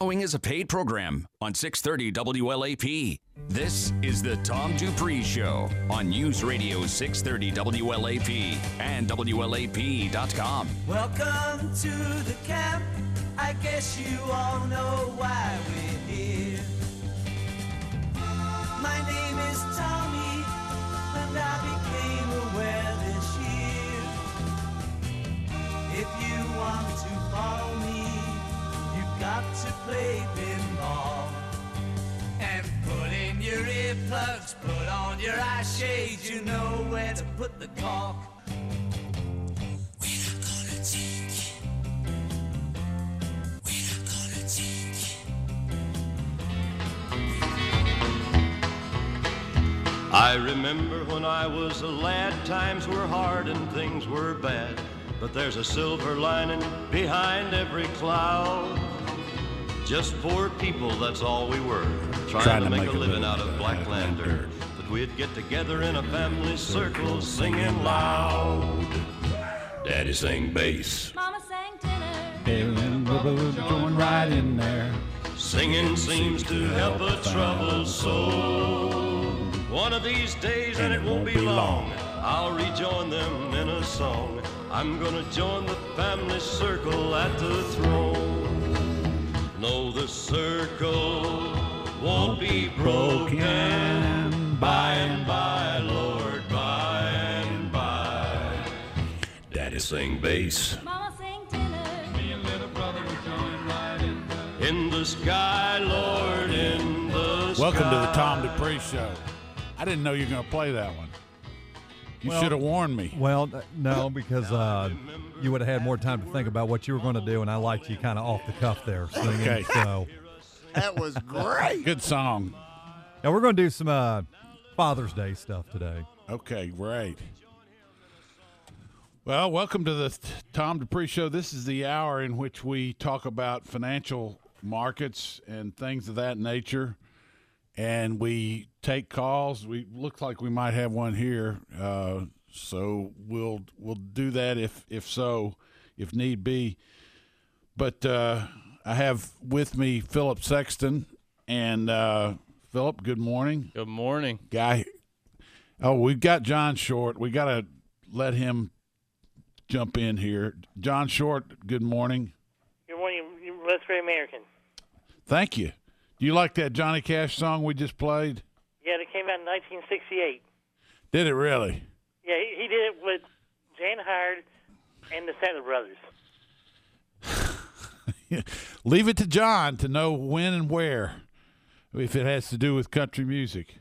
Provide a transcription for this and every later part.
Following is a paid program on 630 WLAP. This is the Tom Dupree Show on News Radio 630 WLAP and WLAP.com. Welcome to the camp. I guess you all know why we're you've to play pinball. And put in your earplugs, put on your eye shades, you know where to put the cork. I remember when I was a lad, times were hard and things were bad. But there's a silver lining behind every cloud. Just poor people, that's all we were. Trying, to, make, a living out of blackland dirt. But we'd get together in a family circle singing loud. Daddy sang bass, Mama sang tenor. Feeling going right in there. Singing seems to help a troubled soul. One of these days, and it won't be long, I'll rejoin them in a song. I'm gonna join the family circle at the throne. No, the circle won't be broken by and by, Lord, by and by. Daddy sing bass. Mama sang tenor. In the sky, Lord, in the sky. Welcome to the Tom Dupree Show. I didn't know you were going to play that one. You Well- should have warned me. Well, no, because uh, you would have had more time to think about what you were going to do, and I liked you kind of off the cuff there singing. Okay. So That was great. Good song. now we're going to do some uh, Father's Day stuff today. Okay, great. Well, welcome to the Tom Dupree Show. This is the hour in which we talk about financial markets and things of that nature, and we take calls. We look like we might have one here, uh, so we'll we'll do that if if so, if need be. But uh, I have with me Philip Sexton, and uh, Philip. Good morning Good morning. guy. Oh, we've got John Short. We got to let him jump in here. John Short, good morning. Good morning, you West Great American. Thank you. Do you like that Johnny Cash song we just played? Yeah, it came out in 1968. Did it really? Yeah, he, he did it with Jan Howard and the Statler Brothers. Leave it to John to know when and where, if it has to do with country music.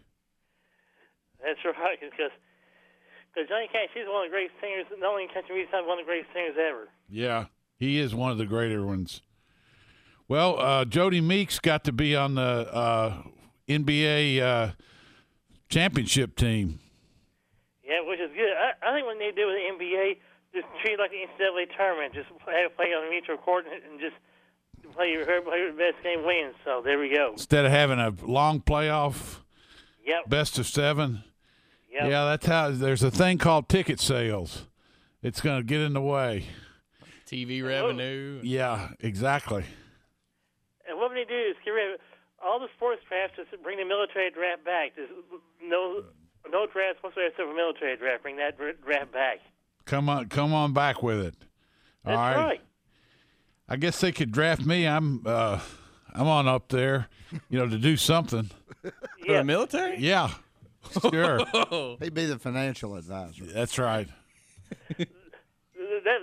That's right, because because Johnny Cash is one of the great singers, not only in country music, he's one of the greatest singers ever. Yeah, he is one of the greater ones. Well, uh, Jodie Meeks got to be on the uh, NBA uh, championship team. Yeah, which is good. I, I think what they do with the NBA, just treat it like the NCAA tournament. Just have play on a neutral court and, and just play your, play your best game wins. So there we go. Instead of having a long playoff, Yep. best of seven. Yep. Yeah, that's how. There's a thing called ticket sales. It's going to get in the way. TV oh. revenue. Yeah, exactly. And what we need to do is get rid of all the sports drafts. Just bring the military draft back. There's no no draft. drafts whatsoever except for military draft. Bring that draft back. Come on, come on back with it. All That's right. right. I guess they could draft me. I'm uh, I'm on up there, you know, to do something. For Yeah. the military? Yeah, sure. He'd be the financial advisor. That's right. That,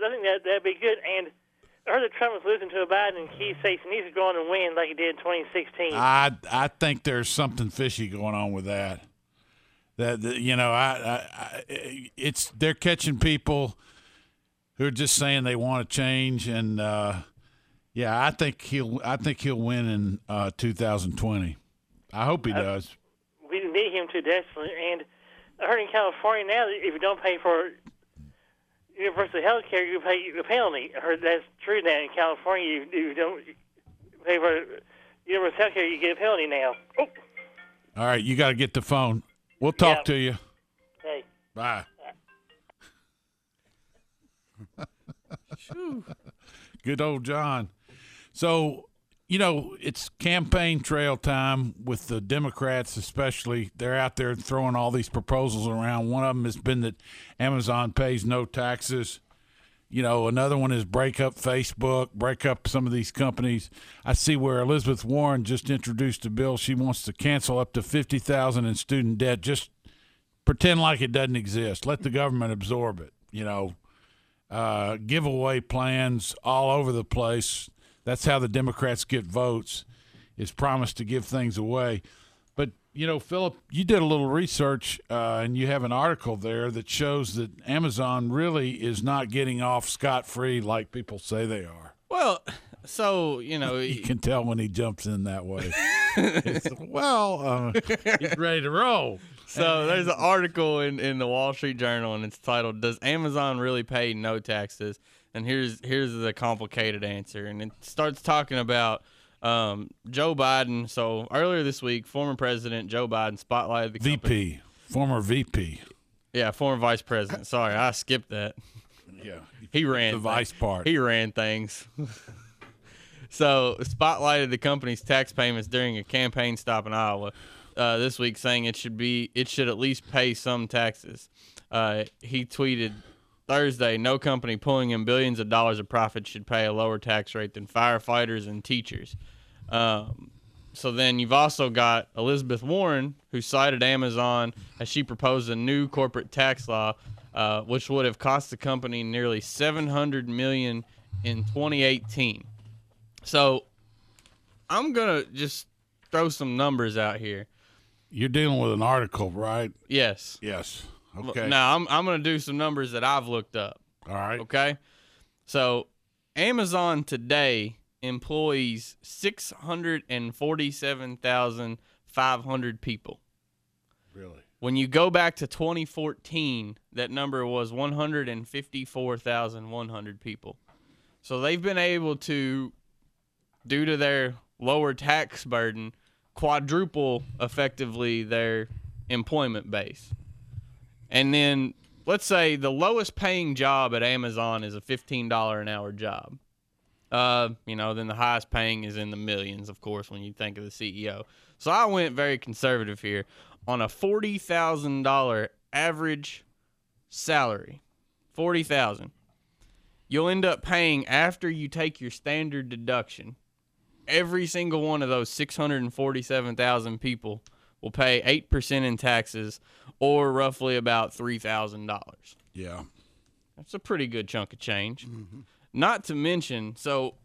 I think that that'd be good. And I heard that Trump was losing to Biden, and he says he needs to go on and win like he did in 2016. I I think there's something fishy going on with that. That, that you know, I, I, I it's they're catching people who are just saying they want to change, and uh, yeah, I think he'll I think he'll win in uh, 2020. I hope he does. we need him to desperately. And I heard in California now that if you don't pay for universal health care, you pay the penalty. I heard that's true now in California. You, you don't pay for universal health care, you get a penalty now. Oh, All right, you got to get the phone. We'll talk Yeah. to you. hey. Bye. Good old John. So you know, it's campaign trail time with the Democrats, especially. They're out there throwing all these proposals around. One of them has been that Amazon pays no taxes. You know, another one is break up Facebook, break up some of these companies. I see where Elizabeth Warren just introduced a bill. She wants to cancel up to fifty thousand in student debt. Just pretend like it doesn't exist. Let the government absorb it. You know, uh, giveaway plans all over the place. That's how the Democrats get votes. Is promise to give things away. You know, Philip, you did a little research, uh, and you have an article there that shows that Amazon really is not getting off scot free like people say they are. Well, so you know, You can tell when he jumps in that way. It's, well, uh, he's ready to roll. So there's an article in, in the Wall Street Journal and it's titled "Does Amazon really pay no taxes?" And here's here's the complicated answer, and it starts talking about um, Joe Biden. So earlier this week, former President Joe Biden spotlighted the company. VP, former VP. Yeah, former Vice President. Sorry, I skipped that. Yeah, He ran the vice part. He ran things. so spotlighted the company's tax payments during a campaign stop in Iowa uh, this week, saying it should be it should at least pay some taxes. Uh, he tweeted Thursday, no company pulling in billions of dollars of profit should pay a lower tax rate than firefighters and teachers. Um, so then you've also got Elizabeth Warren, who cited Amazon as she proposed a new corporate tax law, uh, which would have cost the company nearly 700 million in 2018. So I'm gonna just throw some numbers out here. You're dealing with an article, right? Yes. Yes. Okay. Now I'm I'm gonna do some numbers that I've looked up. All right. Okay. So Amazon today employs 647,500 people. Really? When you go back to 2014, that number was 154,100 people. So they've been able to, due to their lower tax burden, quadruple effectively their employment base. And then let's say the lowest paying job at Amazon is a $15 an hour job. Uh, you know, then the highest paying is in the millions, of course, when you think of the CEO. So I went very conservative here on a forty thousand dollar average salary. Forty thousand. You'll end up paying after you take your standard deduction. Every single one of those six hundred and forty-seven thousand people will pay eight percent in taxes, or roughly about three thousand dollars. Yeah. That's a pretty good chunk of change. Not to mention, so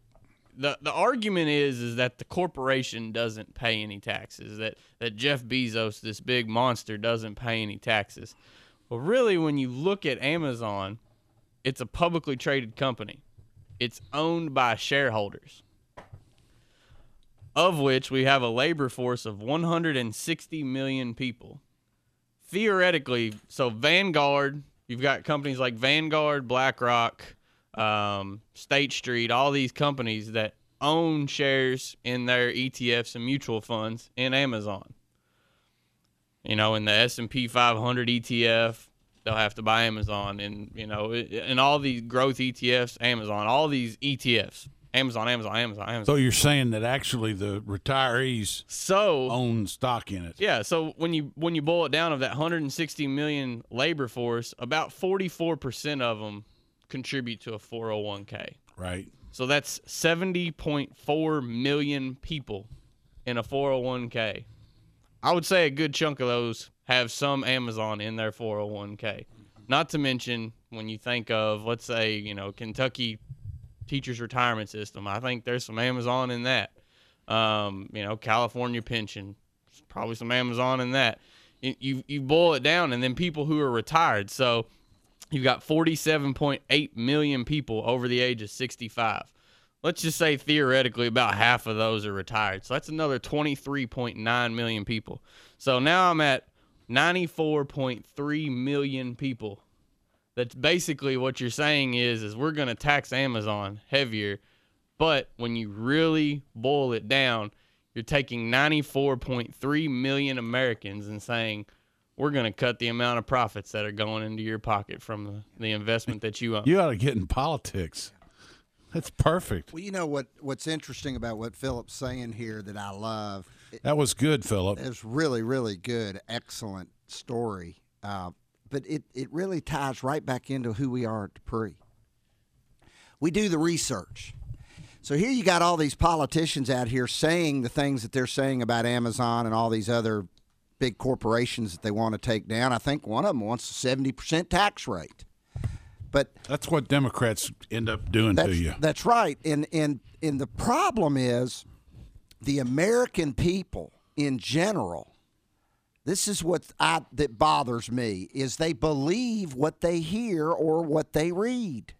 the the argument is is that the corporation doesn't pay any taxes. That that Jeff Bezos, this big monster, doesn't pay any taxes. Well, really, when you look at Amazon, it's a publicly traded company. It's owned by shareholders, of which we have a labor force of 160 million people theoretically, so Vanguard, you've got companies like Vanguard, BlackRock, um, State Street, all these companies that own shares in their ETFs and mutual funds in Amazon. You know, in the S and P 500 ETF, they'll have to buy Amazon, and you know, and all these growth ETFs, Amazon, all these ETFs, Amazon, Amazon, Amazon, Amazon. So you're saying that actually the retirees So own stock in it? Yeah, so when you when you boil it down of that 160 million labor force, about 44% of them contribute to a 401k. Right. So that's 70.4 million people in a 401k. I would say a good chunk of those have some Amazon in their 401k. Not to mention when you think of let's say, you know, Kentucky teachers retirement system, I think there's some Amazon in that. Um, you know, California pension, probably some Amazon in that. You, you you boil it down and then people who are retired. So You've got 47.8 million people over the age of 65. Let's just say theoretically about half of those are retired. So that's another 23.9 million people. So now I'm at 94.3 million people. That's basically what you're saying is is we're going to tax Amazon heavier, but when you really boil it down, you're taking 94.3 million Americans and saying we're going to cut the amount of profits that are going into your pocket from the, the investment that you own. You ought to get in politics. That's perfect. Well, you know what? What's interesting about what Philip's saying here that I love. It, That was good, Philip. it's really, really good, excellent story. Uh, but it it really ties right back into who we are at Dupree. We do the research. So here you got all these politicians out here saying the things that they're saying about Amazon and all these other big corporations that they want to take down. I think one of them wants a seventy percent tax rate. But That's what Democrats end up doing to you. That's right. And and and the problem is the American people in general. This is what I, that bothers me is they believe what they hear or what they read.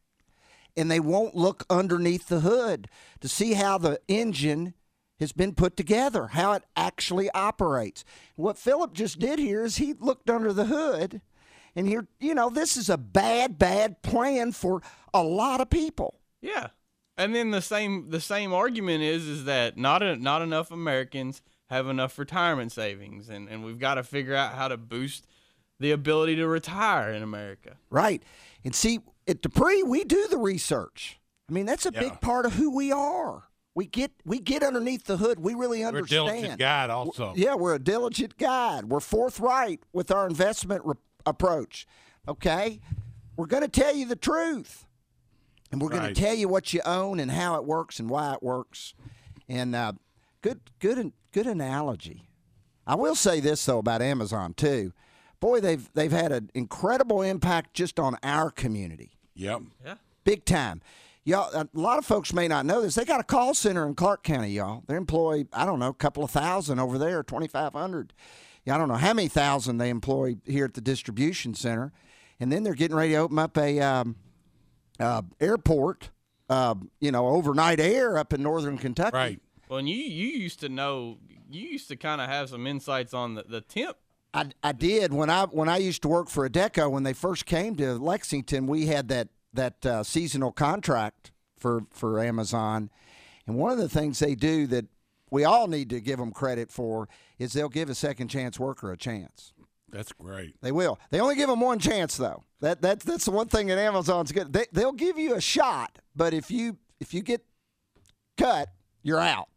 And they won't look underneath the hood to see how the engine has been put together, how it actually operates. What Philip just did here is he looked under the hood and here, you know, this is a bad, bad plan for a lot of people. Yeah. And then the same the same argument is is that not a, not enough Americans have enough retirement savings and, and we've got to figure out how to boost the ability to retire in America. Right. And see, at Dupree, we do the research. I mean, that's a Yeah. big part of who we are. We get we get underneath the hood. We really understand. We're a understand. diligent guide also. Yeah, we're a diligent guide. We're forthright with our investment re- approach. Okay, we're going to tell you the truth, and we're going to tell you what you own and how it works and why it works. And uh, good, good, good analogy. I will say this though about Amazon too. Boy, they've they've had an incredible impact just on our community Yep. Yeah. big time. Y'all, a lot of folks may not know this. They got a call center in Clark County, y'all. They employ, I don't know, a couple of thousand over there, 2,500. Yeah, I don't know how many thousand they employ here at the distribution center. And then they're getting ready to open up a um, uh, airport, uh, you know, overnight air up in northern Kentucky. Right. Well, and you you used to know you used to kind of have some insights on the, the temp I, I did when I when I used to work for Adecco when they first came to Lexington. We had that that uh, seasonal contract for for Amazon, and one of the things they do that we all need to give them credit for is they'll give a second chance worker a chance. That's great. They will. They only give them one chance though. That that that's the one thing that Amazon's good. They they'll give you a shot, but if you if you get cut, you're out.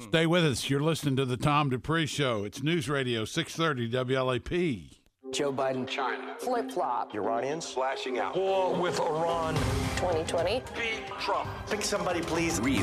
Stay with us. You're listening to the Tom Dupree Show. It's News Radio 630 WLAP. Joe Biden, China. Flip flop. Iranians flashing out. War with Iran. 2020. Beat Trump. Pick somebody, please. Real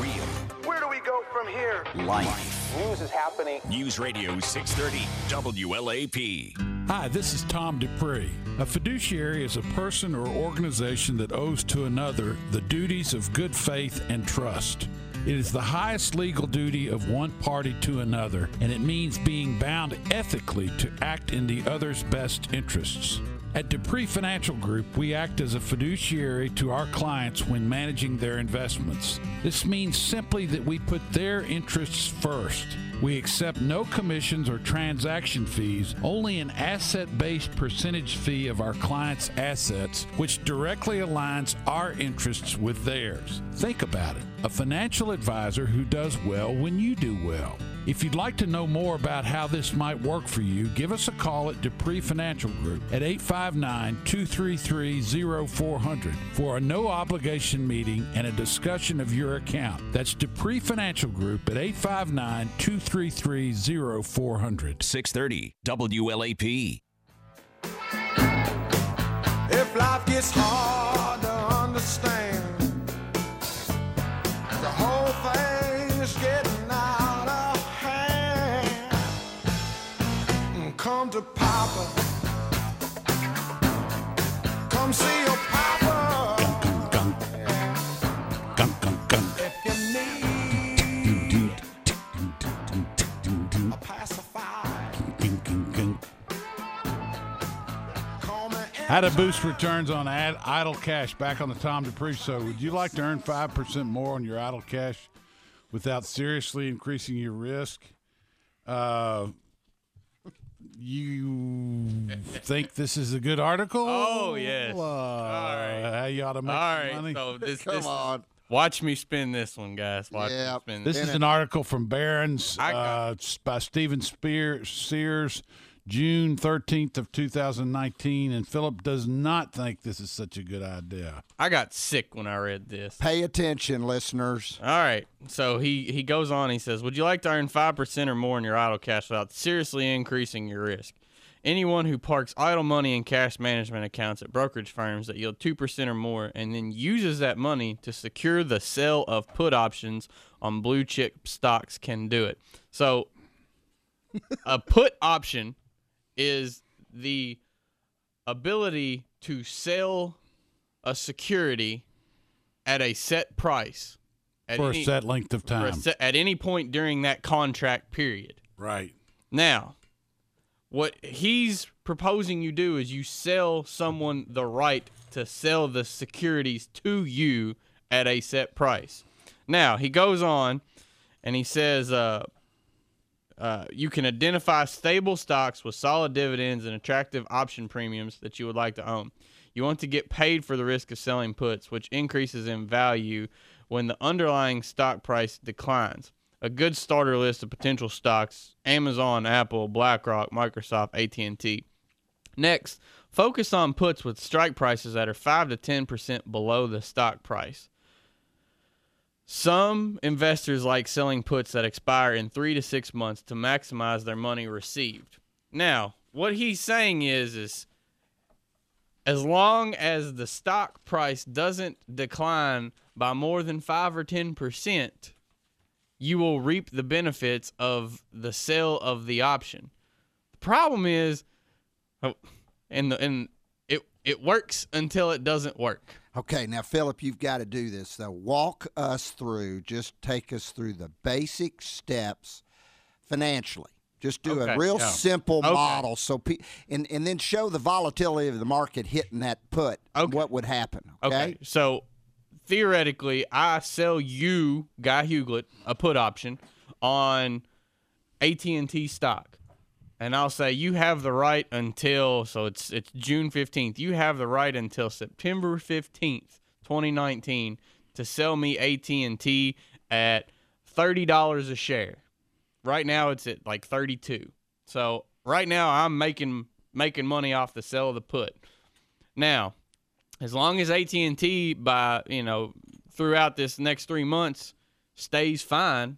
Where do we go from here? life. News is happening. News Radio 630 WLAP. Hi, this is Tom Dupree. A fiduciary is a person or organization that owes to another the duties of good faith and trust. It is the highest legal duty of one party to another, and it means being bound ethically to act in the other's best interests. At Dupree Financial Group, we act as a fiduciary to our clients when managing their investments. This means simply that we put their interests first. We accept no commissions or transaction fees, only an asset based percentage fee of our clients' assets, which directly aligns our interests with theirs. Think about it a financial advisor who does well when you do well. If you'd like to know more about how this might work for you, give us a call at Dupree Financial Group at 859 233 0400 for a no obligation meeting and a discussion of your account. That's Dupree Financial Group at 859 233 0400. 630 WLAP. If life gets hard to understand, Come to Papa. Come see your Papa. Gun, gun, gun, gun. If you need a pacifier, How to boost returns on ad- idle cash back on the Tom Dupree Show. Would you like to earn 5% more on your idle cash without seriously increasing your risk? Uh, you think this is a good article? Oh, yes. Uh, right. How you ought to make All some money? so this, Come this on. watch me spin this one, guys. Watch Yeah. me spin This this. is an article from Barron's uh, by Stephen Spear, Sears, June 13th of 2019, and Philip does not think this is such a good idea. I got sick when I read this. Pay attention, listeners. All right. So he, he goes on. He says, Would you like to earn 5% or more in your idle cash without seriously increasing your risk? Anyone who parks idle money in cash management accounts at brokerage firms that yield 2% or more and then uses that money to secure the sale of put options on blue chip stocks can do it. So a put option is the ability to sell a security at a set price at For a any- set length of time. set- at any point during that contract period. Right. Now, what he's proposing you do is you sell someone the right to sell the securities to you at a set price. Now, he goes on and he says, uh, uh, you can identify stable stocks with solid dividends and attractive option premiums that you would like to own. You want to get paid for the risk of selling puts, which increases in value when the underlying stock price declines. A good starter list of potential stocks: Amazon, Apple, BlackRock, Microsoft, AT&T. Next, focus on puts with strike prices that are 5 to 10% below the stock price. Some investors like selling puts that expire in three to six months to maximize their money received. Now, what he's saying is, is as long as the stock price doesn't decline by more than five or ten percent, you will reap the benefits of the sale of the option. The problem is, oh, and the, and it it works until it doesn't work. Okay, now Philip, you've got to do this though. Walk us through. Just take us through the basic steps financially. Just do Okay, a real yeah. simple Okay. model, so pe- and and then show the volatility of the market hitting that put. and What would happen? Okay. So theoretically, I sell you, Guy Huguelet, a put option on AT and T stock, and I'll say you have the right until so it's it's June fifteenth. You have the right until September fifteenth, twenty nineteen, to sell me AT and T at thirty dollars a share. Right now, it's at like thirty two. So right now, I'm making making money off the sale of the put. Now, as long as AT&T by, you know, throughout this next 3 months stays fine,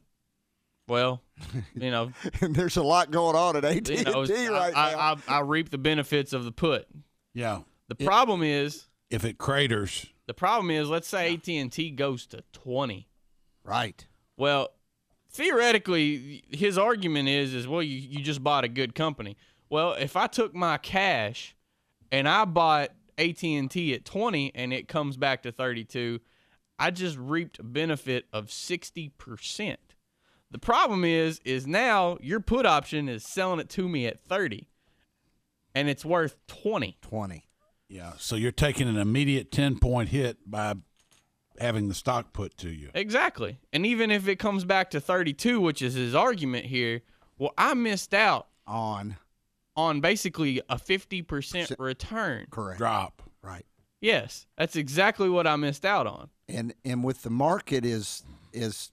well, you know, there's a lot going on at AT&T you know, right I, now. I, I, I reap the benefits of the put. Yeah. The problem is if it craters, the problem is let's say AT&T goes to 20. Right. Well, theoretically his argument is is well you, you just bought a good company. Well, if I took my cash and I bought AT&T at 20 and it comes back to 32, I just reaped a benefit of 60%. The problem is is now your put option is selling it to me at 30 and it's worth 20. 20. yeah. So you're taking an immediate 10 point hit by having the stock put to you. Exactly. And even if it comes back to 32, which is his argument here, well, I missed out on on basically a 50% return. Correct. Drop. Right. Yes, that's exactly what I missed out on. And and with the market is is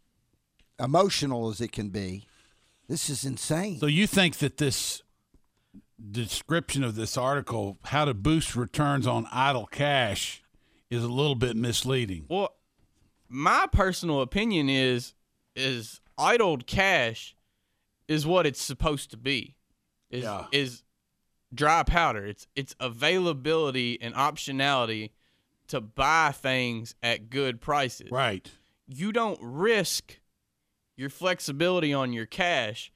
emotional as it can be, this is insane. So you think that this description of this article, how to boost returns on idle cash, is a little bit misleading. Well, my personal opinion is is idled cash is what it's supposed to be. Is Yeah. is dry powder. It's it's availability and optionality to buy things at good prices. Right. You don't risk your flexibility on your cash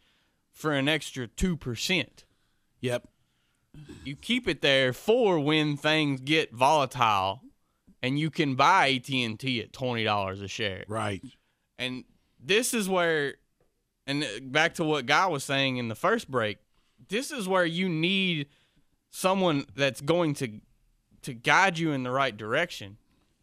for an extra 2%. Yep. You keep it there for when things get volatile and you can buy AT&T at $20 a share. Right. And this is where and uh, back to what Guy was saying in the first break, this is where you need someone that's going to to guide you in the right direction.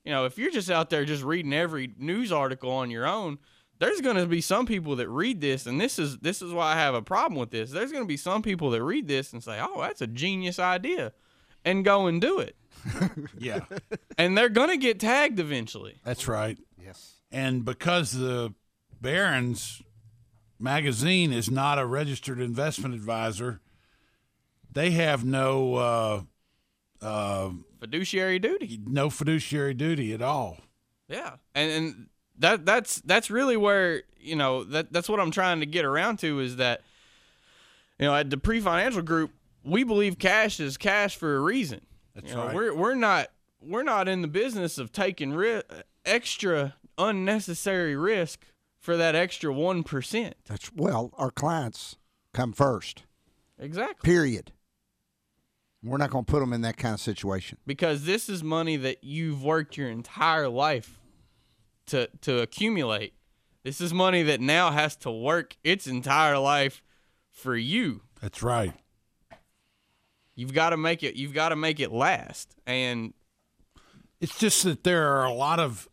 You know, if you're just out there just reading every news article on your own, there's going to be some people that read this and this is this is why I have a problem with this. There's going to be some people that read this and say, "Oh, that's a genius idea." And go and do it. Yeah. And they're going to get tagged eventually. That's right. Yes. And because the Barron's magazine is not a registered investment advisor, they have no uh, uh, Fiduciary duty. no fiduciary duty at all. Yeah, and and that that's that's really where you know that that's what I'm trying to get around to is that you know at Dupree Financial Group we believe cash is cash for a reason. That's You know, right. We're we're not we're not in the business of taking ri- extra unnecessary risk for that extra one percent. That's well, our clients come first. Exactly. Period. We're not going to put them in that kind of situation. because this is money that you've worked your entire life to to accumulate. This is money that now has to work its entire life for you. That's right. You've got to make it you've got to make it last. And It's just that there are a lot of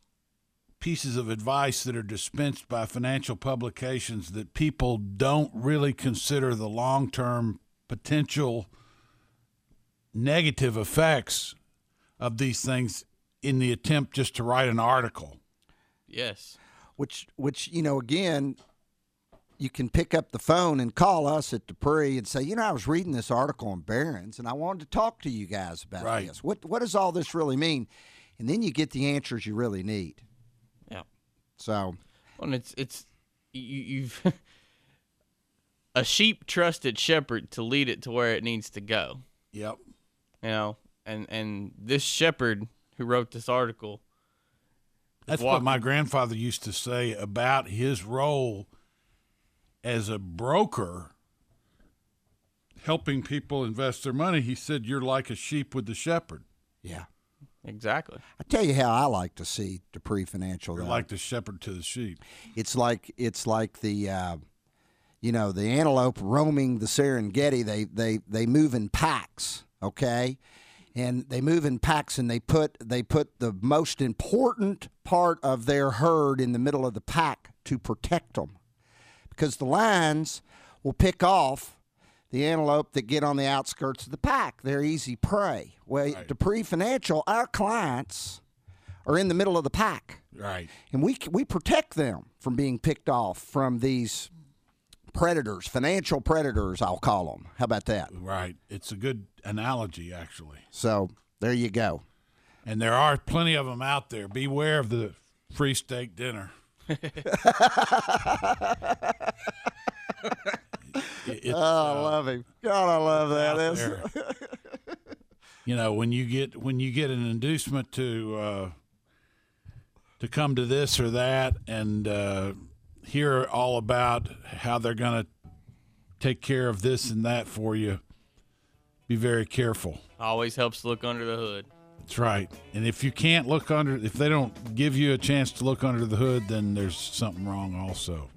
pieces of advice that are dispensed by financial publications that people don't really consider the long term potential negative effects of these things in the attempt just to write an article. Yes. Which, which you know, again, you can pick up the phone and call us at Dupree and say, you know, I was reading this article on Barron's and I wanted to talk to you guys about Right. this. What what does all this really mean? And then you get the answers you really need. Yeah. So Well, and it's it's you, you've a sheep trusted shepherd to lead it to where it needs to go. Yep. You know, and and this shepherd who wrote this article That's walking- what my grandfather used to say about his role as a broker helping people invest their money. He said, You're like a sheep with the shepherd. yeah. exactly. I tell you how I like to see Dupree Financial. You're like the shepherd to the sheep. It's like it's like the uh, you know the antelope roaming the Serengeti. They they they move in packs, okay, and they move in packs, and they put they put the most important part of their herd in the middle of the pack to protect them, because the lions will pick off the antelope that get on the outskirts of the pack. They're easy prey. Well, Dupree Financial, our clients are in the middle of the pack Right. and we we protect them from being picked off from these predators, financial predators. I'll call them. How about that? Right. It's a good analogy, actually. So there you go. And there are plenty of them out there. Beware of the free steak dinner. It- Oh, I uh, love him. God, I love that. You know when you get when you get an inducement to uh, to come to this or that and uh, hear all about how they're going to take care of this and that for you, be very careful. Always helps to look under the hood. That's right. And if you can't look under, if they don't give you a chance to look under the hood, then there's something wrong also.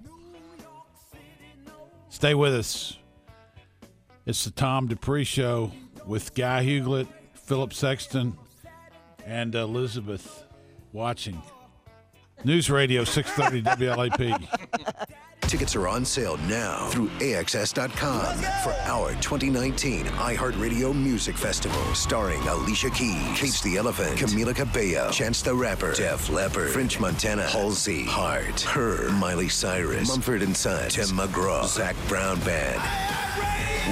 Stay with us. It's the Tom Dupree Show with Guy Huguelet, Philip Sexton, and Elizabeth watching. News Radio 630 WLAP. Tickets are on sale now through AXS.com for our 2019 iHeartRadio Music Festival, starring Alicia Keys, Cage the Elephant, Camila Cabello, Chance the Rapper, Def Leppard, French Montana, Halsey, Hart, Her, Miley Cyrus, Mumford and Sons, Tim McGraw, Zac Brown Band.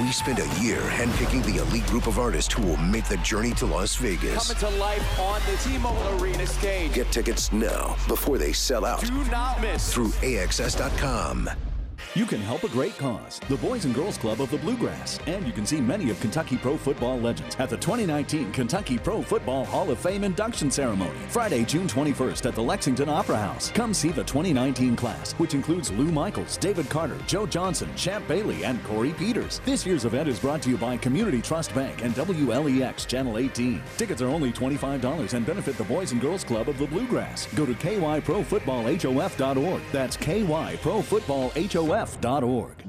We spent a year handpicking the elite group of artists who will make the journey to Las Vegas. Coming to life on the T-Mobile Arena stage. Get tickets now before they sell out Do not miss. through AXS.com come. You can help a great cause, the Boys and Girls Club of the Bluegrass, and you can see many of Kentucky pro football legends at the 2019 Kentucky Pro Football Hall of Fame induction ceremony, Friday, June 21st at the Lexington Opera House. Come see the 2019 class, which includes Lou Michaels, David Carter, Joe Johnson, Champ Bailey, and Corey Peters. This year's event is brought to you by Community Trust Bank and WLEX Channel 18. Tickets are only $25 and benefit the Boys and Girls Club of the Bluegrass. Go to kyprofootballhof.org. That's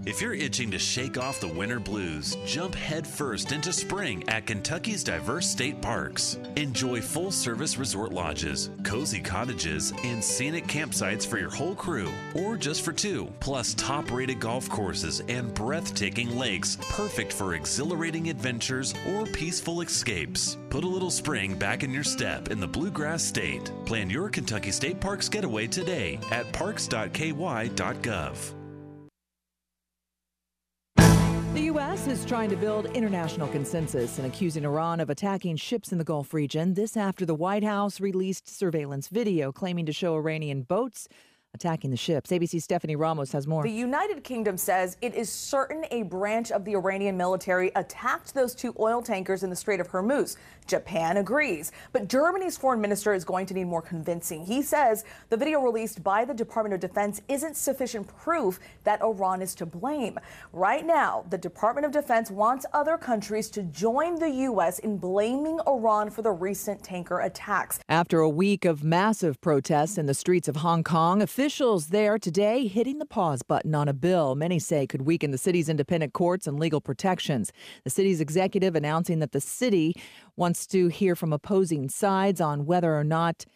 If you're itching to shake off the winter blues, jump headfirst into spring at Kentucky's diverse state parks. Enjoy full service resort lodges, cozy cottages, and scenic campsites for your whole crew, or just for two, plus top rated golf courses and breathtaking lakes perfect for exhilarating adventures or peaceful escapes. Put a little spring back in your step in the Bluegrass State. Plan your Kentucky State Parks getaway today at parks.ky.gov. The U.S. Is trying to build international consensus and accusing Iran of attacking ships in the Gulf region. This after the White House released surveillance video claiming to show Iranian boats attacking the ships. ABC Stephanie Ramos has more. The United Kingdom says it is certain a branch of the Iranian military attacked those two oil tankers in the Strait of Hormuz. Japan agrees. But Germany's foreign minister is going to need more convincing. He says the video released by the Department of Defense isn't sufficient proof that Iran is to blame. Right now, the Department of Defense wants other countries to join the U.S. in blaming Iran for the recent tanker attacks. After a week of massive protests in the streets of Hong Kong, officials there today hitting the pause button on a bill many say could weaken the city's independent courts and legal protections. The city's executive announcing that the city wants to hear from opposing sides on whether or not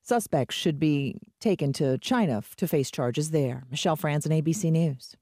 suspects should be taken to China to face charges there. Michelle Franzen, ABC News.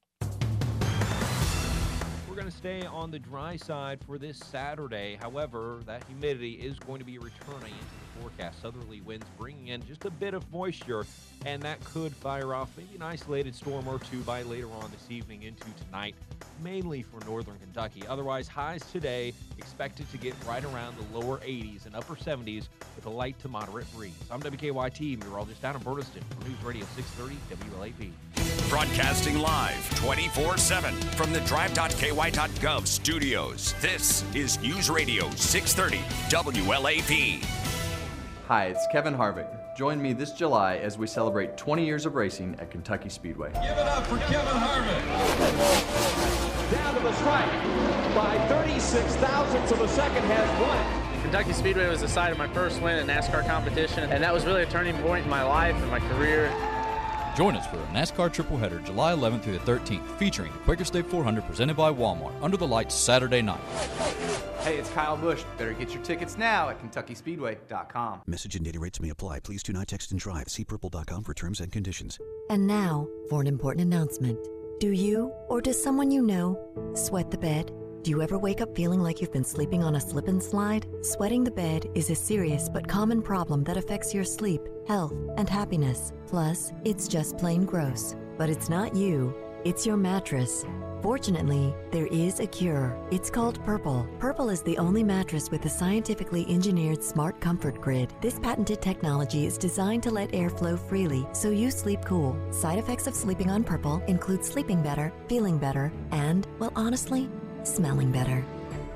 We're going to stay on the dry side for this Saturday. However, that humidity is going to be returning forecast. Southerly winds bringing in just a bit of moisture, and that could fire off maybe an isolated storm or two by later on this evening into tonight, mainly for northern Kentucky. Otherwise, highs today expected to get right around the lower 80s and upper 70s with a light to moderate breeze. I'm WKYT meteorologist down in Burtiston for News Radio 630 WLAP. Broadcasting live 24 7 from the drive.ky.gov studios. This is News Radio 630 WLAP. Hi, it's Kevin Harvick. Join me this July as we celebrate 20 years of racing at Kentucky Speedway. Give it up for Kevin Harvick. Down to the stripe by 36 thousandths of a second has won. Kentucky Speedway was the site of my first win in NASCAR competition, and that was really a turning point in my life and my career. Join us for a NASCAR tripleheader July 11th through the 13th, featuring the Quaker State 400 presented by Walmart under the lights Saturday night. Hey, it's Kyle Busch. Better get your tickets now at KentuckySpeedway.com. Message and data rates may apply. Please do not text and drive. See purple.com for terms and conditions. And now for an important announcement. Do you, or does someone you know, sweat the bed? Do you ever wake up feeling like you've been sleeping on a slip and slide? Sweating the bed is a serious but common problem that affects your sleep, health, and happiness. Plus, it's just plain gross. But it's not you, it's your mattress. Fortunately, there is a cure. It's called Purple. Purple is the only mattress with a scientifically engineered smart comfort grid. This patented technology is designed to let air flow freely so you sleep cool. Side effects of sleeping on Purple include sleeping better, feeling better, and, well, honestly, smelling better.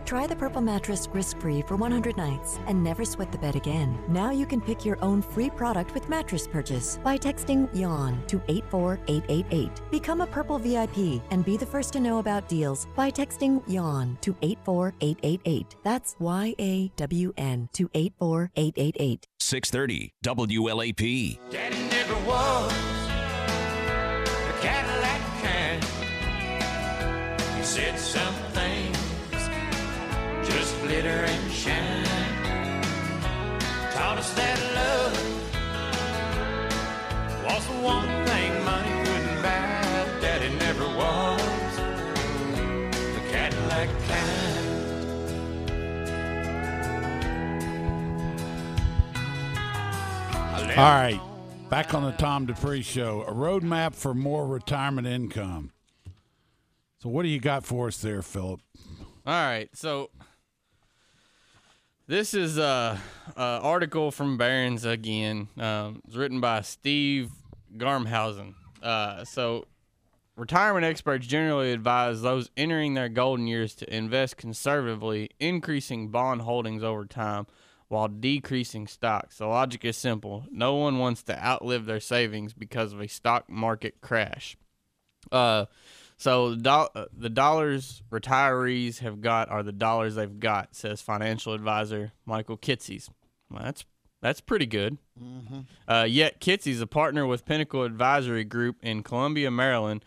Try the Purple mattress risk-free for 100 nights and never sweat the bed again. Now you can pick your own free product with mattress purchase by texting YAWN to 84888. Become a Purple VIP and be the first to know about deals by texting YAWN to 84888. That's Y-A-W-N to 84888. 630 WLAP. Daddy never was a Cadillac kind. He said some things just glitter and shine. Taught us that love was the one thing money couldn't buy. Daddy never was a Cadillac kind. All right, back on the Tom Dupree show. A roadmap for more retirement income. So, what do you got for us there, Philip? All right, so this is a, a article from Barron's again. Um, it's written by Steve Garmhausen. Uh, so, retirement experts generally advise those entering their golden years to invest conservatively, increasing bond holdings over time while decreasing stocks. The logic is simple: no one wants to outlive their savings because of a stock market crash. Uh, so the, do- uh, the dollars retirees have got are the dollars they've got, says financial advisor Michael Kitces. Well, that's that's pretty good. Mm-hmm. Uh, yet Kitces, a partner with Pinnacle Advisory Group in Columbia, Maryland,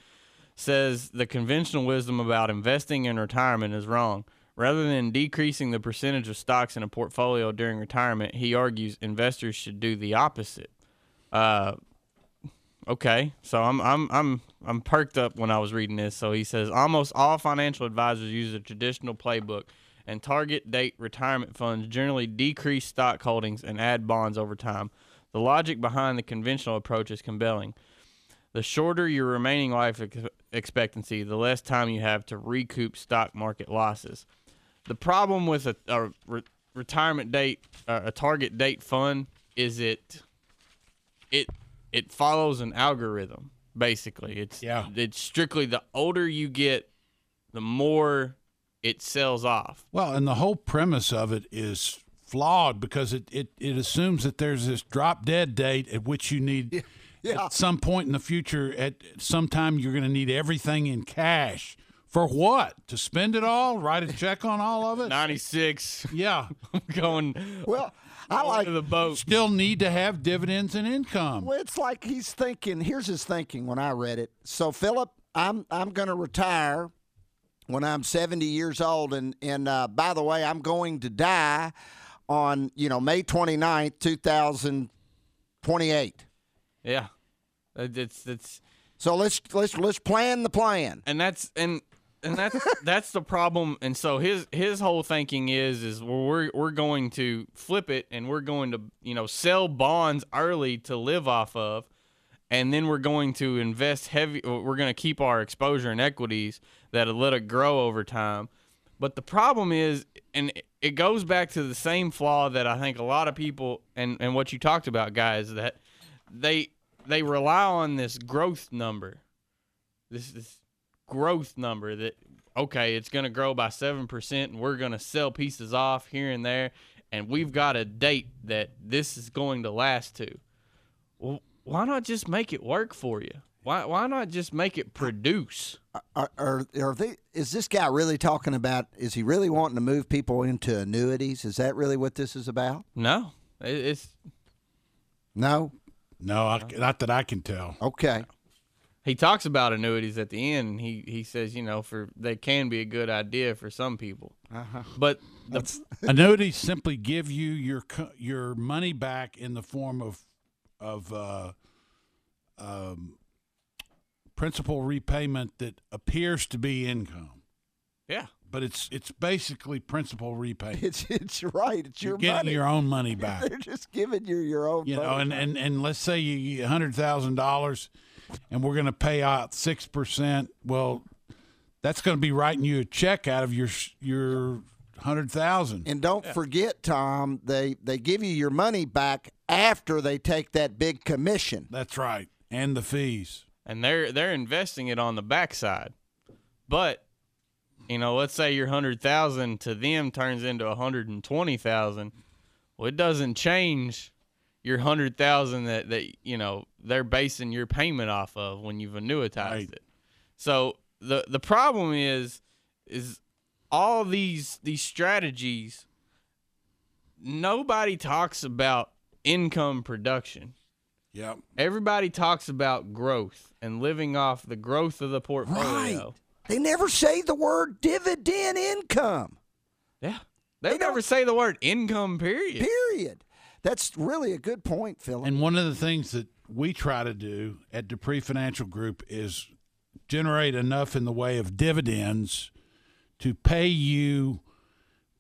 says the conventional wisdom about investing in retirement is wrong. Rather than decreasing the percentage of stocks in a portfolio during retirement, he argues investors should do the opposite. Uh, okay, so I'm I'm I'm I'm perked up when I was reading this. So he says almost all financial advisors use a traditional playbook, and target date retirement funds generally decrease stock holdings and add bonds over time. The logic behind the conventional approach is compelling. The shorter your remaining life ex- expectancy, the less time you have to recoup stock market losses. The problem with a, a re- retirement date, uh, a target date fund, is it it it follows an algorithm. Basically, it's Yeah. It's strictly the older you get, the more it sells off. Well, and the whole premise of it is flawed because it, it, it assumes that there's this drop dead date at which you need Yeah. at some point in the future at some time you're going to need everything in cash. For what? To spend it all? Write a check on all of it? 96. Yeah. going Well, I like the boat. Still need to have dividends and income. Well, it's like he's thinking. Here's his thinking when I read it. So, Philip, I'm I'm going to retire when I'm 70 years old, and and uh, by the way, I'm going to die on you know May 29th, 2028. Yeah, It- it's it's So let's let's let's plan the plan. and that's and and that's that's the problem. And so his his whole thinking is is we're we're going to flip it and we're going to you know sell bonds early to live off of, and then we're going to invest heavy. We're going to keep our exposure in equities that'll let it grow over time. But the problem is, and it- goes back to the same flaw that I think a lot of people and and what you talked about, guys, that they they rely on this growth number, this this growth number that okay, it's going to grow by seven percent, and we're going to sell pieces off here and there, and we've got a date that this is going to last to. Well, why not just make it work for you? Why why not just make it produce? Are, are, are they? Is this guy really talking about? Is he really wanting to move people into annuities? Is that really what this is about? No, it's No. No, I, not that I can tell. Okay. He talks about annuities at the end. He he says you know for they can be a good idea for some people, Uh-huh. but the, Annuities simply give you your your money back in the form of of uh, um, principal repayment that appears to be income, yeah. but it's it's basically principal repayment. It's it's right. It's You're your getting money. your own money back. They're just giving you your own. you know, money and, and, and let's say you get hundred thousand dollars, and we're going to pay out six percent. Well, that's going to be writing you a check out of your your hundred thousand. And don't forget, Tom, they they give you your money back after they take that big commission. That's right, and the fees. and they're they're investing it on the backside. But you know, let's say your hundred thousand to them turns into a hundred and twenty thousand. Well, it doesn't change your hundred thousand that that you know they're basing your payment off of when you've annuitized it. So the the problem is is all these these strategies. Nobody talks about income production. Yep. Everybody talks about growth and living off the growth of the portfolio. Right. They never say the word dividend income. Yeah. They, never say the word income, period. Period. That's really a good point, Philip. And one of the things that we try to do at Dupree Financial Group is generate enough in the way of dividends to pay you.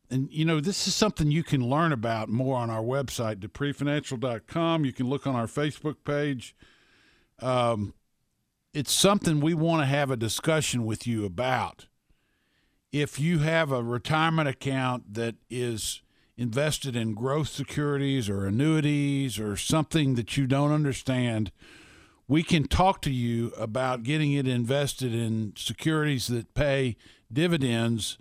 And, you know, this is something you can learn about more on our website, dupreefinancial.com. You can look on our Facebook page. Um, it's something we want to have a discussion with you about. If you have a retirement account that is invested in growth securities or annuities or something that you don't understand, we can talk to you about getting it invested in securities that pay dividends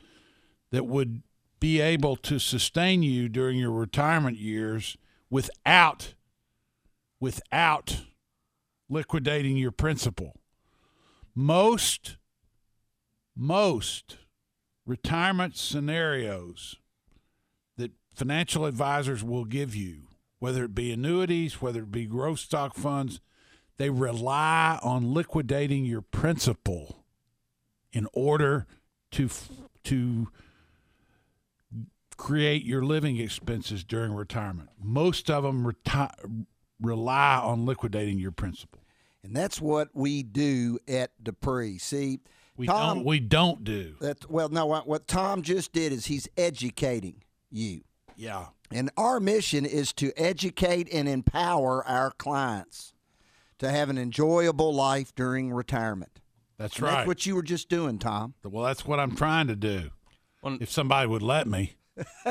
that would be able to sustain you during your retirement years without without liquidating your principal. Most most retirement scenarios financial advisors will give you, whether it be annuities, whether it be growth stock funds, they rely on liquidating your principal in order to to create your living expenses during retirement. Most of them reti- rely on liquidating your principal. And that's what we do at Dupree. See, We Tom, don't we don't do. That well, no. What, what Tom just did is he's educating you. Yeah. And our mission is to educate and empower our clients to have an enjoyable life during retirement. That's And right. That's what you were just doing, Tom. Well, that's what I'm trying to do. if somebody would let me.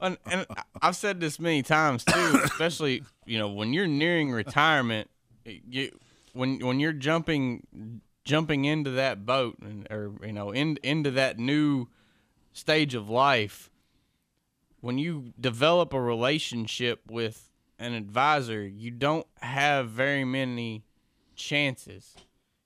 and, and I've said this many times too, especially you know when you're nearing retirement, you, when when you're jumping jumping into that boat and or you know in, into that new stage of life, when you develop a relationship with an advisor, you don't have very many chances.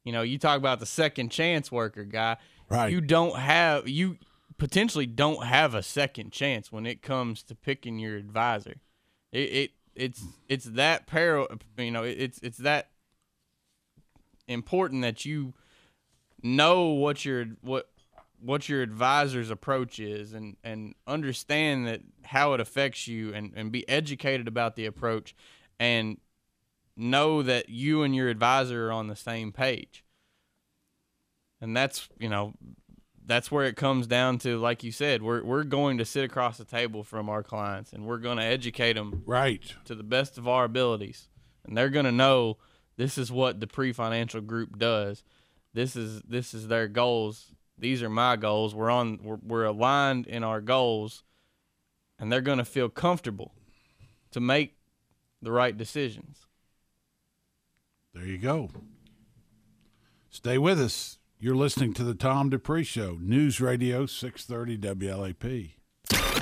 You know, you talk about the second chance worker guy. Right. You don't have you potentially don't have a second chance when it comes to picking your advisor. It, it it's it's that peril. You know, it's it's that important that you know what your what what your advisor's approach is and and understand that how it affects you and and be educated about the approach and know that you and your advisor are on the same page. And that's you know that's where it comes down to like you said we're we're going to sit across the table from our clients and we're going to educate them right. to the best of our abilities. And they're going to know this is what Dupree Financial Group does. This is this is their goals these are my goals we're on we're, we're aligned in our goals and they're going to feel comfortable to make the right decisions There you go. Stay with us. You're listening to the Tom Dupree Show, News Radio 630 WLAP.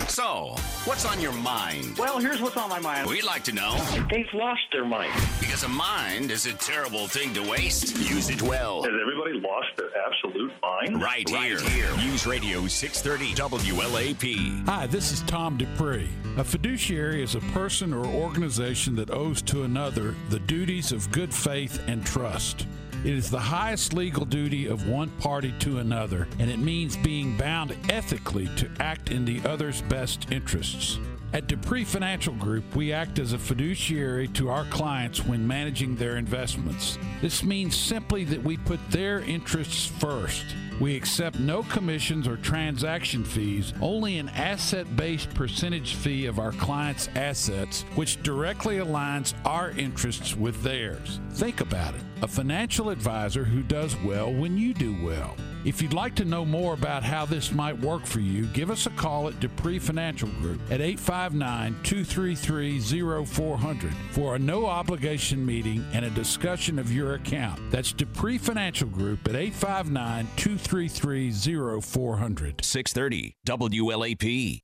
So, what's on your mind? Well, here's what's on my mind. We'd like to know. They've lost their mind. Because a mind is a terrible thing to waste. Use it well. Has everybody lost their absolute mind? Right, here. News Radio 630 WLAP. Hi, this is Tom Dupree. A fiduciary is a person or organization that owes to another the duties of good faith and trust. It is the highest legal duty of one party to another, and it means being bound ethically to act in the other's best interests. At Dupree Financial Group, we act as a fiduciary to our clients when managing their investments. This means simply that we put their interests first. We accept no commissions or transaction fees, only an asset based percentage fee of our clients' assets, which directly aligns our interests with theirs. Think about it a financial advisor who does well when you do well. If you'd like to know more about how this might work for you, give us a call at Dupree Financial Group at 859 233 0400 for a no obligation meeting and a discussion of your account. That's Dupree Financial Group at 859 233 0400. 630 WLAP.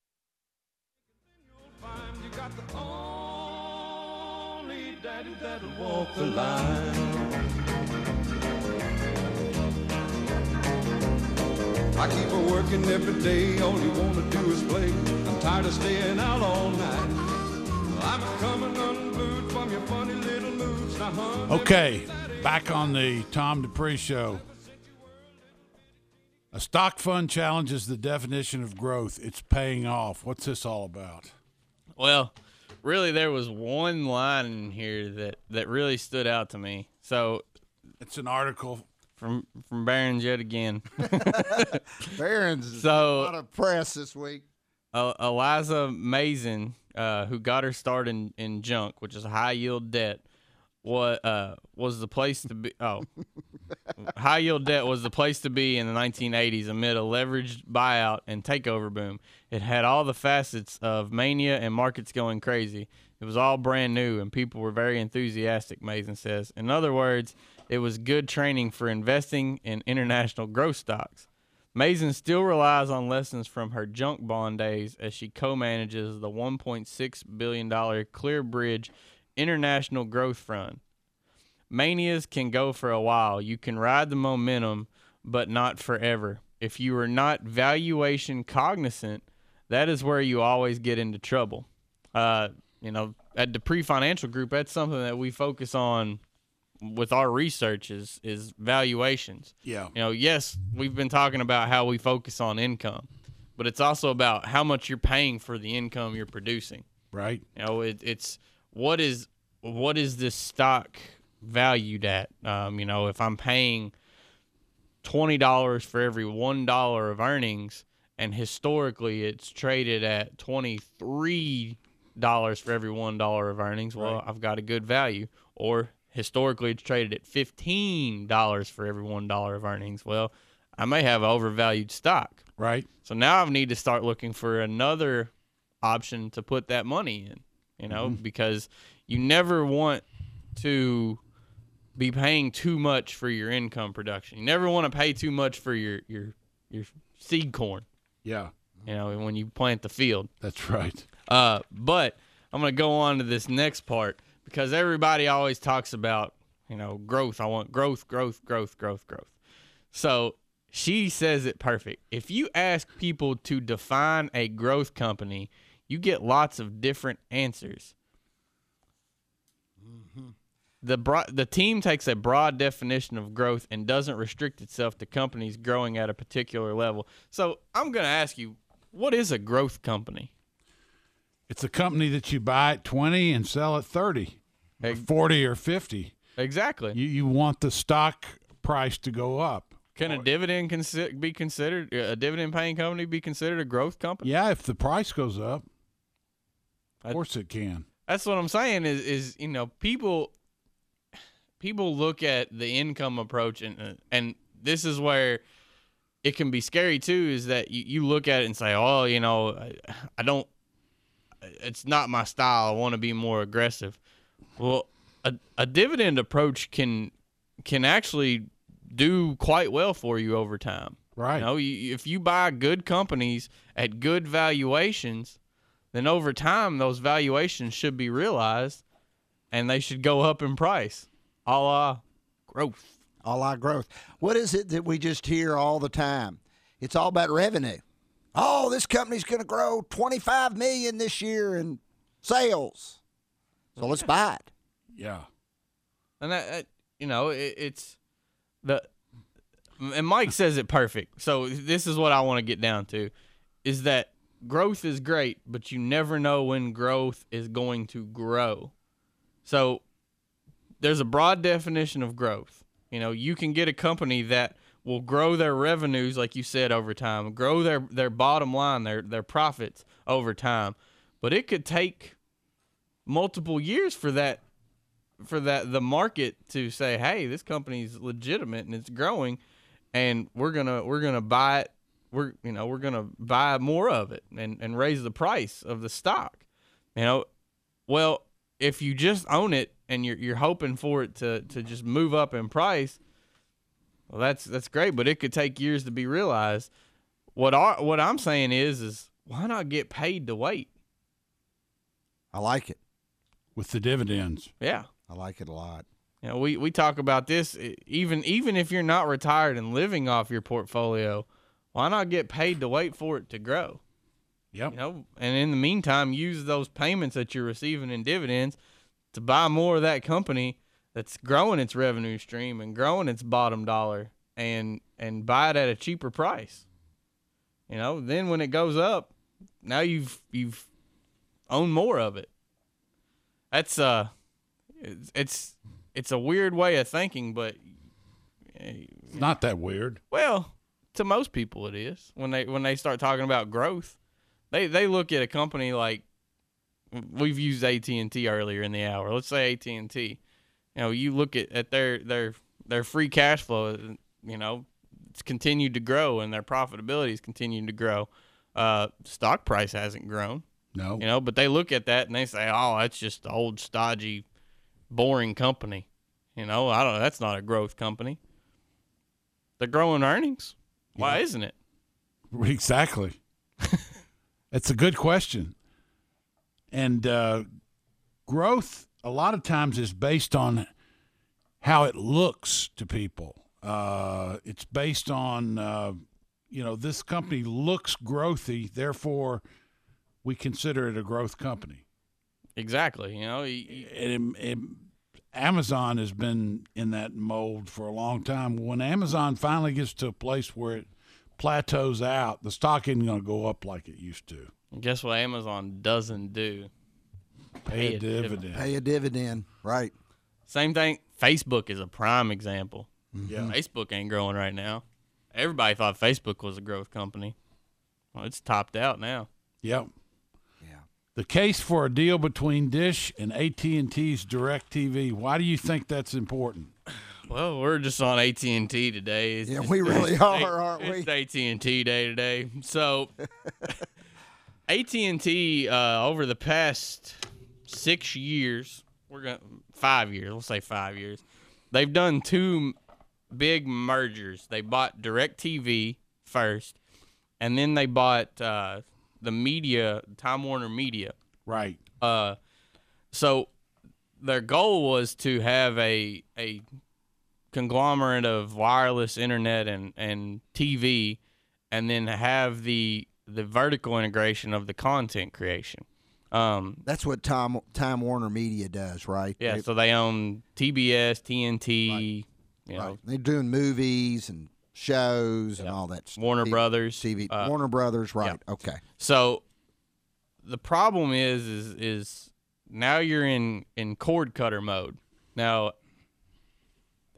walk I keep her working every day, all you wanna do is play. I'm tired of staying out all night. I'm coming unglued from your funny little moods. Now, honey, Okay, back on the Tom Dupree Show. A stock fund challenges the definition of growth. It's paying off. What's this all about? Well, really, there was one line in here that that really stood out to me. So it's an article from from Barron's yet again. Barron's So- a lot of press this week. uh, Elisa Mazen, uh, who got her start in, in junk, which is high yield debt, what uh, was the place to be? Oh, high yield debt was the place to be in the 1980s amid a leveraged buyout and takeover boom. It had all the facets of mania and markets going crazy. It was all brand new and people were very enthusiastic. Mason says. In other words, it was good training for investing in international growth stocks. Mazen still relies on lessons from her junk bond days as she co-manages the 1.6 billion dollar ClearBridge International Growth Fund. Manias can go for a while. You can ride the momentum, but not forever. If you are not valuation cognizant, that is where you always get into trouble. Uh, you know, at Dupree Financial Group, that's something that we focus on with our research is is valuations. Yeah. You know, yes, we've been talking about how we focus on income, but it's also about how much you're paying for the income you're producing. Right. You know, it, it's what is what is this stock valued at? Um, you know, if I'm paying twenty dollars for every one dollar of earnings, and historically it's traded at twenty three dollars for every one dollar of earnings. Well, Right. I've got a good value. Or historically, it's traded at fifteen dollars for every one dollar of earnings. Well, I may have overvalued stock. Right. So now I need to start looking for another option to put that money in. You know, Mm-hmm. because you never want to be paying too much for your income production. You never want to pay too much for your your your seed corn. Yeah. You know, when you plant the field. That's right. Uh, but I'm gonna go on to this next part because everybody always talks about you know growth. I want growth, growth, growth, growth, growth. So she says it perfect. If you ask people to define a growth company, you get lots of different answers. Mm-hmm. The bro- the team takes a broad definition of growth and doesn't restrict itself to companies growing at a particular level. So I'm going to ask you, what is a growth company? It's a company that you buy at 20 and sell at 30, or 40 or 50. Exactly. You, you want the stock price to go up. Can a dividend consi- be considered a dividend paying company be considered a growth company? Yeah, if the price goes up, of course it can. That's what I'm saying is is you know people people look at the income approach and uh, and this is where it can be scary too is that you, you look at it and say oh you know I, I don't it's not my style I want to be more aggressive well a, a dividend approach can can actually do quite well for you over time Right. you know you, if you buy good companies at good valuations then over time those valuations should be realized and they should go up in price a la growth A la growth. What is it that we just hear all the time? It's all about revenue. Oh, this company's going to grow 25 million this year in sales. So let's buy it. Yeah. and that, that you know it, it's the and mike says it perfect so this is what i want to get down to is that growth is great but you never know when growth is going to grow so there's a broad definition of growth you know you can get a company that will grow their revenues like you said over time grow their their bottom line their their profits over time but it could take multiple years for that for that the market to say, "Hey, this company's legitimate and it's growing, and we're gonna we're gonna buy it. We're you know we're gonna buy more of it and and raise the price of the stock." You know, well, if you just own it and you're you're hoping for it to to just move up in price, well, that's that's great, but it could take years to be realized. What our, what I'm saying is is why not get paid to wait? I like it. With the dividends. Yeah. I like it a lot. You know, we, we talk about this even even if you're not retired and living off your portfolio, why not get paid to wait for it to grow? Yep. You know, and in the meantime, use those payments that you're receiving in dividends to buy more of that company that's growing its revenue stream and growing its bottom dollar and and buy it at a cheaper price. You know, then when it goes up, now you've you've owned more of it. That's uh it's it's, it's a weird way of thinking, but It's not that weird. well, to most people it is. When they when they start talking about growth, they they look at a company like we've used AT&T earlier in the hour. Let's say AT&T. You know, you look at, at their their their free cash flow, you know, it's continued to grow and their profitability is continuing to grow. Uh, stock price hasn't grown. No. You know, but they look at that and they say, "Oh, that's just the old stodgy, boring company." You know, I don't know. That's not a growth company. They're growing earnings. Why isn't it? Exactly. it's a good question. And uh, growth, a lot of times, is based on how it looks to people. Uh, it's based on, uh, you know, this company looks growthy, therefore, we consider it a growth company. Exactly. You know, y- y- And it- it- Amazon has been in that mold for a long time. When Amazon finally gets to a place where it plateaus out, the stock isn't going to go up like it used to. guess what Amazon doesn't do? Pay a dividend. Pay a dividend. Right. Same thing. Facebook is a prime example. Mm-hmm. Yeah. Facebook ain't growing right now. Everybody thought Facebook was a growth company. Well, it's topped out now. Yep. The case for a deal between Dish and AT&T's DirecTV. Why do you think that's important? Well, we're just on AT and T today. It's Yeah, just- we really it's- are, aren't we? It's AT and T day today. So, AT and T uh, over the past six years, we're gonna five years. Let's say five years. They've done two big mergers. They bought DirecTV first, and then they bought uh, the media, Time Warner Media. Right. Uh, so their goal was to have a a conglomerate of wireless internet and, and TV, and then have the the vertical integration of the content creation. Um, That's what Time Time Warner Media does, right? yeah, They- so they own TBS, TNT, you know, right. They're doing movies and shows and all that. stuff. Warner TV Brothers, TV, uh, Warner Brothers, right? Okay. So the problem is is is now you're in in cord cutter mode. Now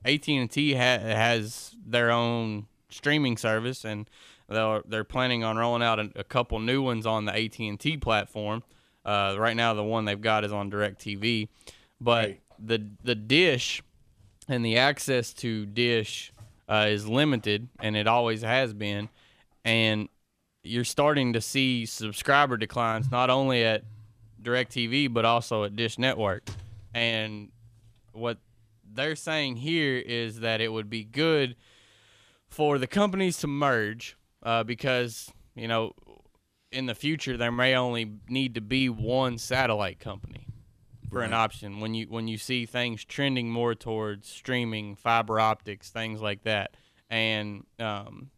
AT&T ha- has their own streaming service and they're they're planning on rolling out a, a couple new ones on the AT&T platform. Uh, right now the one they've got is on DirecTV, but the the dish and the access to dish uh, is limited and it always has been and you're starting to see subscriber declines not only at DirecTV but also at Dish Network. And what they're saying here is that it would be good for the companies to merge uh, because you know in the future there may only need to be one satellite company for an option. When you when you see things trending more towards streaming fiber optics things like that. And um,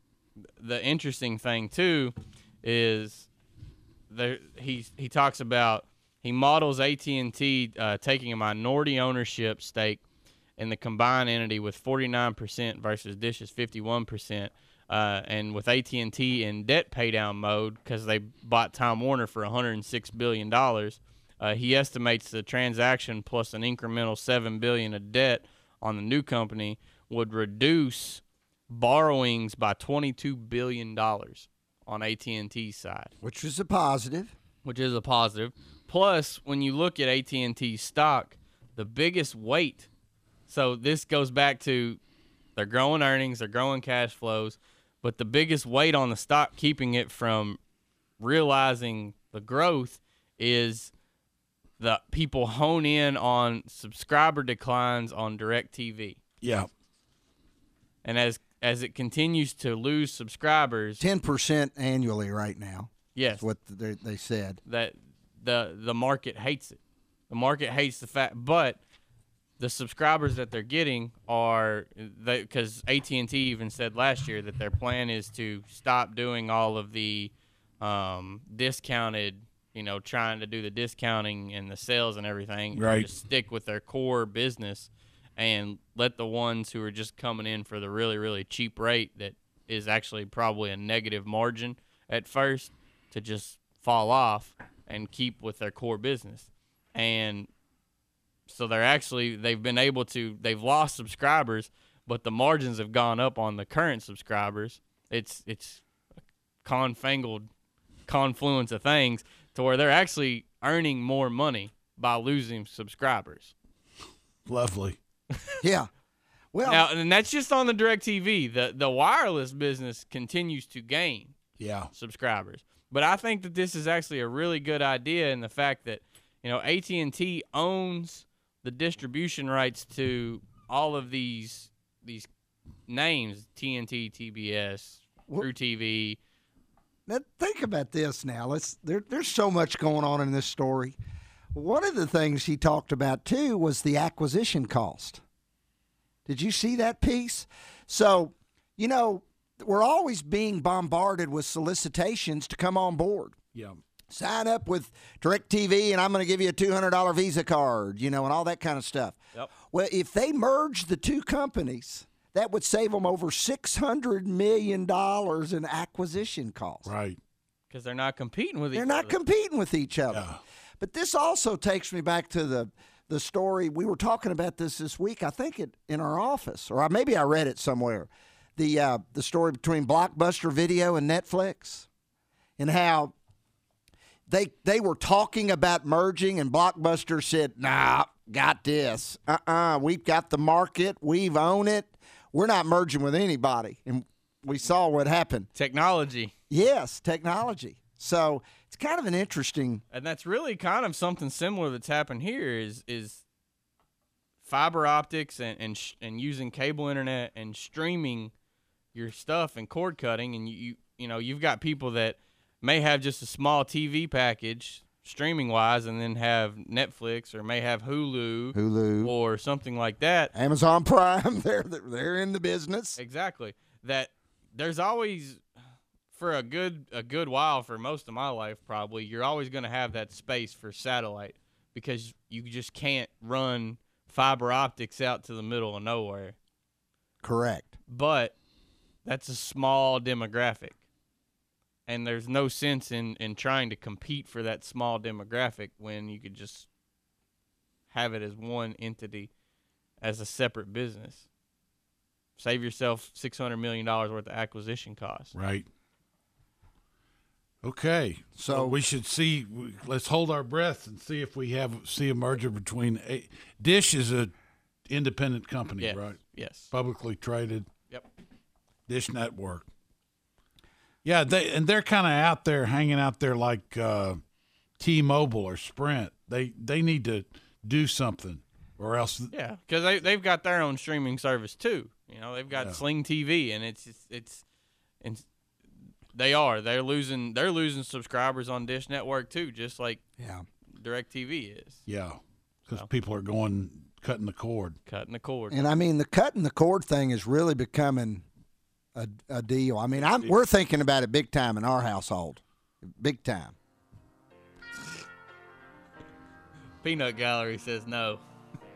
the interesting thing too is there he he talks about he models AT&T uh, taking a minority ownership stake in the combined entity with 49% versus Dish's 51%. Uh, and with AT&T in debt paydown mode because they bought Time Warner for 106 billion dollars, uh, he estimates the transaction plus an incremental seven billion of debt on the new company would reduce borrowings by 22 billion dollars on AT&T's side, which is a positive. Which is a positive. Plus, when you look at AT&T stock, the biggest weight. So this goes back to they're growing earnings, they're growing cash flows, but the biggest weight on the stock keeping it from realizing the growth is the people hone in on subscriber declines on DirecTV. Yeah. And as as it continues to lose subscribers, ten percent annually right now. Yes. what they, they said. that the the market hates it. The market hates the fact, but the subscribers that they're getting are because AT and T even said last year that their plan is to stop doing all of the um, discounted, you know, trying to do the discounting and the sales and everything, Right. Just stick with their core business and let the ones who are just coming in for the really really cheap rate that is actually probably a negative margin at first to just fall off and keep with their core business. And so they're actually they've been able to they've lost subscribers, but the margins have gone up on the current subscribers. It's it's a confangled confluence of things to where they're actually earning more money by losing subscribers. Lovely. Yeah. Well, now and that's just on the DirecTV. The the wireless business continues to gain Yeah. subscribers. But I think that this is actually a really good idea in the fact that you know AT&T owns the distribution rights to all of these these names TNT, TBS, truTV. Now think about this. Now let's there, there's so much going on in this story. One of the things he talked about too was the acquisition cost. Did you see that piece? So, you know, we're always being bombarded with solicitations to come on board. Yeah. Sign up with DirecTV and I'm going to give you a $200 Visa card, you know, and all that kind of stuff. Yep. Well, if they merge the two companies, that would save them over $600 million in acquisition costs. Right. Because they're not competing with They're each not other. competing with each other. But this also takes me back to the the story we were talking about this this week. I think it in our office, or I- maybe I read it somewhere. The uh, the story between Blockbuster Video and Netflix, and how they they were talking about merging, and Blockbuster said, "Nah, got this. Uh, uh-uh, uh, we have got the market. We've owned it. We're not merging with anybody." And we saw what happened. Technology. Yes, technology. So it's kind of an interesting. And that's really kind of something similar that's happened here. Is is fiber optics and and, sh- and using cable internet and streaming your stuff and cord cutting, and you, you you know you've got people that may have just a small TV package streaming wise and then have Netflix or may have Hulu Hulu or something like that. Amazon Prime they're they're in the business. Exactly. That there's always for a good a good while for most of my life probably you're always going to have that space for satellite because you just can't run fiber optics out to the middle of nowhere. Correct. But that's a small demographic and there's no sense in in trying to compete for that small demographic when you could just have it as one entity as a separate business. Save yourself 600 million dollars worth of acquisition costs. Right. Okay so we should see let's hold our breath and see if we have see a merger between a, dish is a independent company yes. right? yes. Publicly traded. Yep. Dish network yeah, they and they're kind of out there hanging out there like uh, T-Mobile or Sprint. They they need to do something or else. Yeah, because they they've got their own streaming service too. You know, they've got yeah. Sling TV, and it's it's, it's and they are they're losing they're losing subscribers on Dish Network too, just like yeah, Directv is. Yeah, because so. people are going cutting the cord, cutting the cord, and I mean the cutting the cord thing is really becoming a, a deal. I mean, I'm, we're thinking about it big time in our household, big time. Peanut Gallery says no.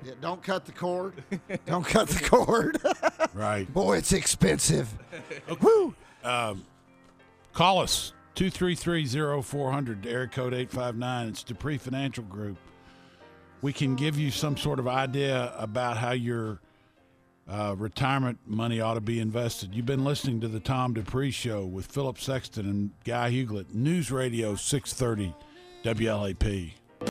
Yeah, don't cut the cord. don't cut the cord. right. Boy, it's expensive. Woo. Um, call us 233-0400, area code 859. It's Dupree Financial Group. We can give you some sort of idea about how your uh, retirement money ought to be invested. You've been listening to the Tom Dupree Show with Philip Sexton and Guy Huguelet, News Radio 630 WLAP.